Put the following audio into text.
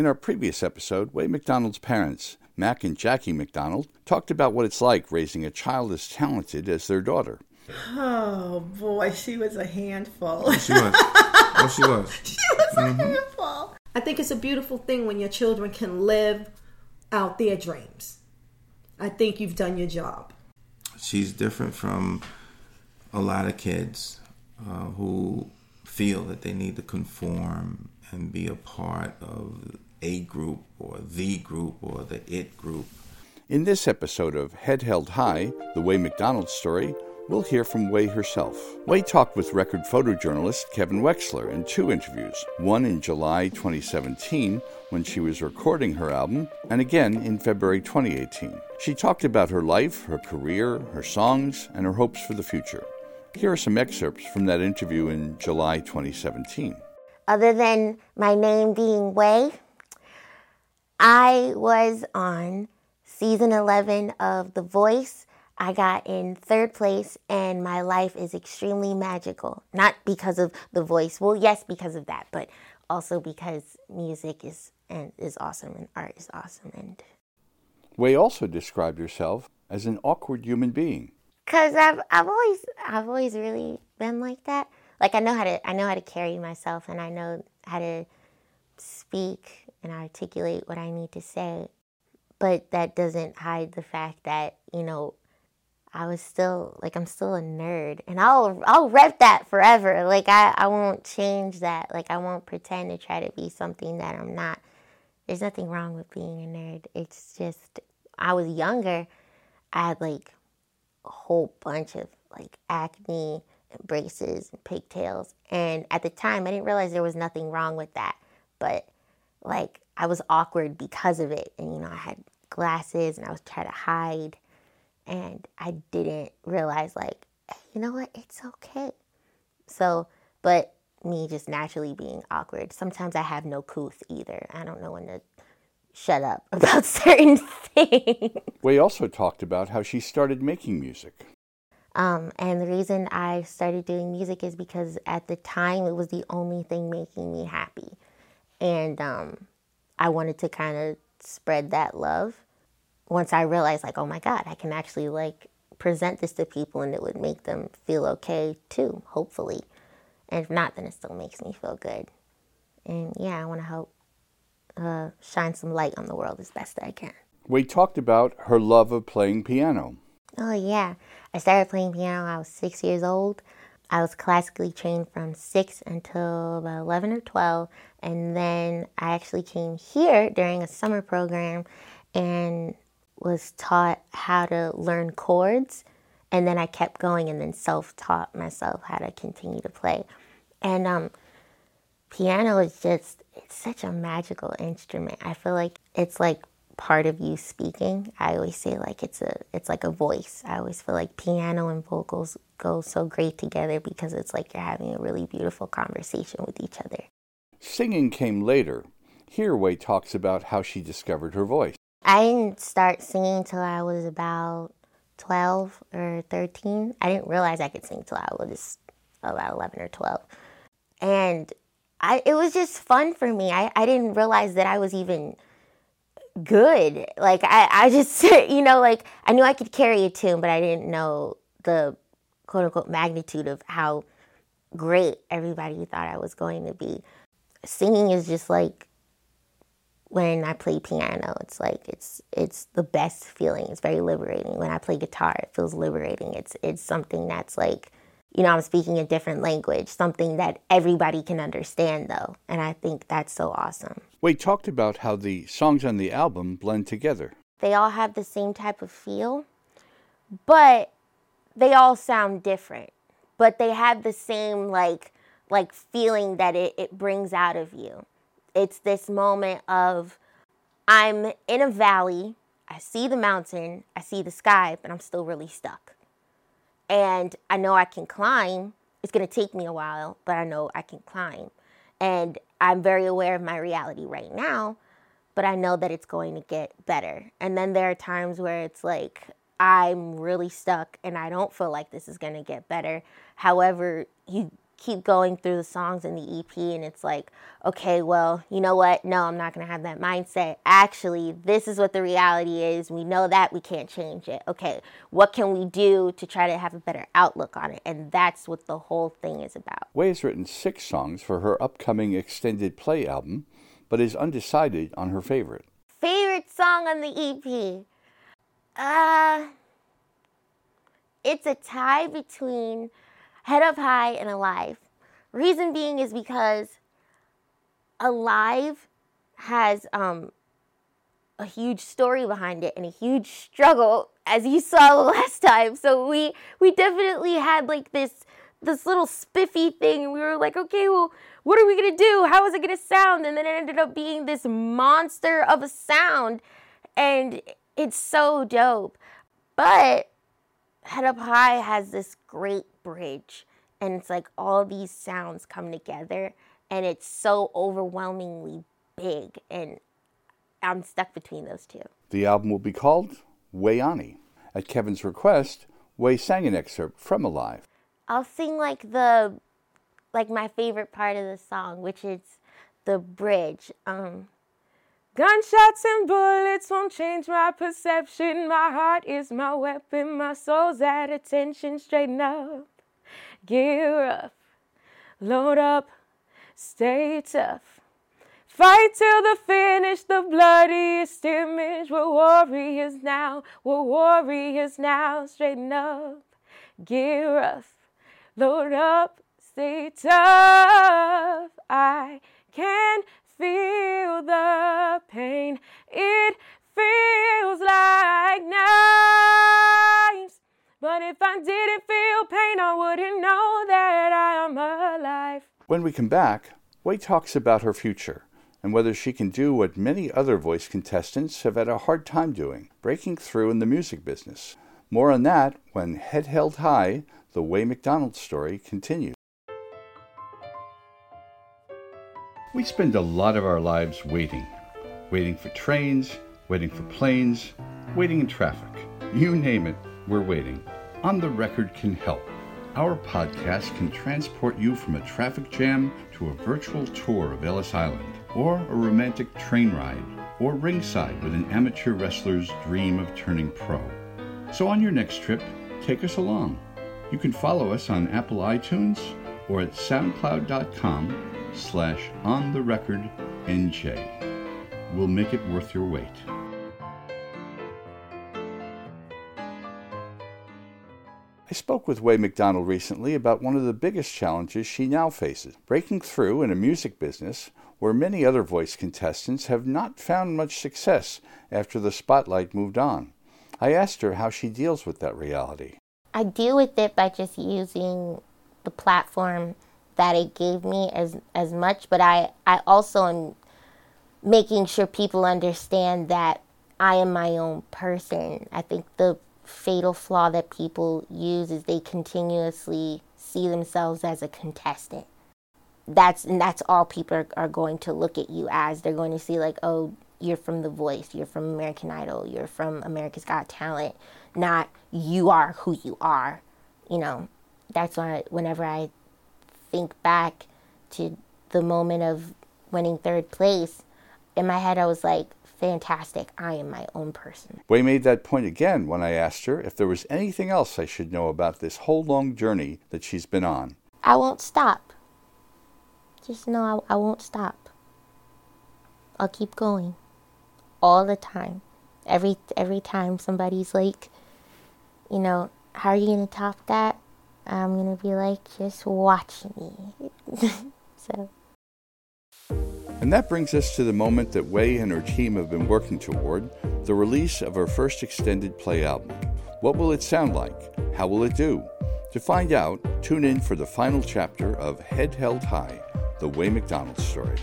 In our previous episode, Wé McDonald's parents, Mac and Jackie McDonald, talked about what it's like raising a child as talented as their daughter. Oh boy, she was a handful. She was. oh, she was. she was a handful. I think it's a beautiful thing when your children can live out their dreams. I think you've done your job. She's different from a lot of kids uh, who feel that they need to conform and be a part of a group or the group or the it group. In this episode of Head Held High, the Wé McDonald story, we'll hear from Wé herself. Wé talked with record photojournalist Kevin Wexler in two interviews, one in July 2017 when she was recording her album, and again in February 2018. She talked about her life, her career, her songs, and her hopes for the future. Here are some excerpts from that interview in July 2017. Other than my name being Wé, I was on season 11 of The Voice. I got in third place, and my life is extremely magical. Not because of The Voice, well, yes, because of that, but also because music is and is awesome and art is awesome. And Wé also described herself as an awkward human being. Cause I've I've always I've always really been like that. Like I know how to I know how to carry myself, and I know how to speak and articulate what I need to say. But that doesn't hide the fact that, you know, I was still like I'm still a nerd and I'll I'll rep that forever. Like I, I won't change that. Like I won't pretend to try to be something that I'm not. There's nothing wrong with being a nerd. It's just I was younger, I had like a whole bunch of like acne and braces and pigtails. And at the time I didn't realize there was nothing wrong with that. But like I was awkward because of it. And you know, I had glasses and I was trying to hide and I didn't realize like, you know what, it's okay. So, but me just naturally being awkward. Sometimes I have no couth either. I don't know when to shut up about certain things. Wé also talked about how she started making music. Um, and the reason I started doing music is because at the time it was the only thing making me happy. And um, I wanted to kind of spread that love once I realized, like, oh my God, I can actually like present this to people and it would make them feel okay too, hopefully. And if not, then it still makes me feel good. And yeah, I want to help uh, shine some light on the world as best I can. We talked about her love of playing piano. Oh, yeah. I started playing piano when I was six years old. I was classically trained from six until about 11 or 12. And then I actually came here during a summer program and was taught how to learn chords and then I kept going and then self-taught myself how to continue to play. And um, piano is just it's such a magical instrument. I feel like it's like part of you speaking. I always say like it's a it's like a voice. I always feel like piano and vocals go so great together because it's like you're having a really beautiful conversation with each other. Singing came later. Here Wé talks about how she discovered her voice. I didn't start singing till I was about 12 or 13. I didn't realize I could sing till I was about 11 or 12. And I, it was just fun for me. I, I didn't realize that I was even good. Like, I, I just, you know, like, I knew I could carry a tune, but I didn't know the quote unquote magnitude of how great everybody thought I was going to be. Singing is just like when I play piano, it's like it's it's the best feeling. It's very liberating. When I play guitar, it feels liberating. It's it's something that's like, you know, I'm speaking a different language, something that everybody can understand though. And I think that's so awesome. We talked about how the songs on the album blend together. They all have the same type of feel, but they all sound different. But they have the same like like feeling that it, it brings out of you it's this moment of I'm in a valley, I see the mountain, I see the sky, but I'm still really stuck. And I know I can climb. It's going to take me a while, but I know I can climb. And I'm very aware of my reality right now, but I know that it's going to get better. And then there are times where it's like, I'm really stuck and I don't feel like this is going to get better. However, you keep going through the songs in the EP and it's like, okay, well, you know what? No, I'm not going to have that mindset. Actually, this is what the reality is. We know that we can't change it. Okay, what can we do to try to have a better outlook on it? And that's what the whole thing is about. Wé has written six songs for her upcoming extended play album, but is undecided on her favorite. Favorite song on the EP? Uh, it's a tie between Head Up High and Alive. Reason being is because Alive has um, a huge story behind it and a huge struggle, as you saw last time. So we we definitely had like this this little spiffy thing, we were like, okay, well, what are we gonna do? How is it gonna sound? And then it ended up being this monster of a sound, and it's so dope. But Head Up High has this great bridge, and it's like all these sounds come together, and it's so overwhelmingly big, and I'm stuck between those two. The album will be called Wé Ani. At Kevin's request, Wé sang an excerpt from Alive. I'll sing like the like my favorite part of the song, which is the bridge. Um, Gunshots and bullets won't change my perception. My heart is my weapon. My soul's at attention. Straighten up, gear up, load up, stay tough. Fight till the finish, the bloodiest image. We're warriors now, we're warriors now. Straighten up, gear up, load up, stay tough. I can feel the pain. It feels like knives. But if I didn't feel pain, I wouldn't know that I am alive. When we come back, Wé talks about her future and whether she can do what many other voice contestants have had a hard time doing breaking through in the music business. More on that when Head Held High, the Wé McDonald story, continues. We spend a lot of our lives waiting. Waiting for trains, waiting for planes, waiting in traffic. You name it, we're waiting. On the Record can help. Our podcast can transport you from a traffic jam to a virtual tour of Ellis Island, or a romantic train ride, or ringside with an amateur wrestler's dream of turning pro. So on your next trip, take us along. You can follow us on Apple iTunes or at soundcloud.com slash on the record NJ. We'll make it worth your wait. I spoke with Wé McDonald recently about one of the biggest challenges she now faces breaking through in a music business where many other voice contestants have not found much success after the spotlight moved on. I asked her how she deals with that reality. I deal with it by just using the platform that it gave me as as much, but I I also am making sure people understand that I am my own person. I think the fatal flaw that people use is they continuously see themselves as a contestant. That's and that's all people are, are going to look at you as. They're going to see like, oh, you're from The Voice, you're from American Idol, you're from America's Got Talent, not you are who you are. You know, that's why whenever I think back to the moment of winning third place, in my head I was like, fantastic, I am my own person. Wé made that point again when I asked her if there was anything else I should know about this whole long journey that she's been on. I won't stop. Just know I, I won't stop. I'll keep going all the time. Every every time somebody's like, you know, how are you gonna top that? I'm gonna be like, just watch me. so. And that brings us to the moment that Wé and her team have been working toward the release of her first extended play album. What will it sound like? How will it do? To find out, tune in for the final chapter of Head Held High, the Wé McDonald story.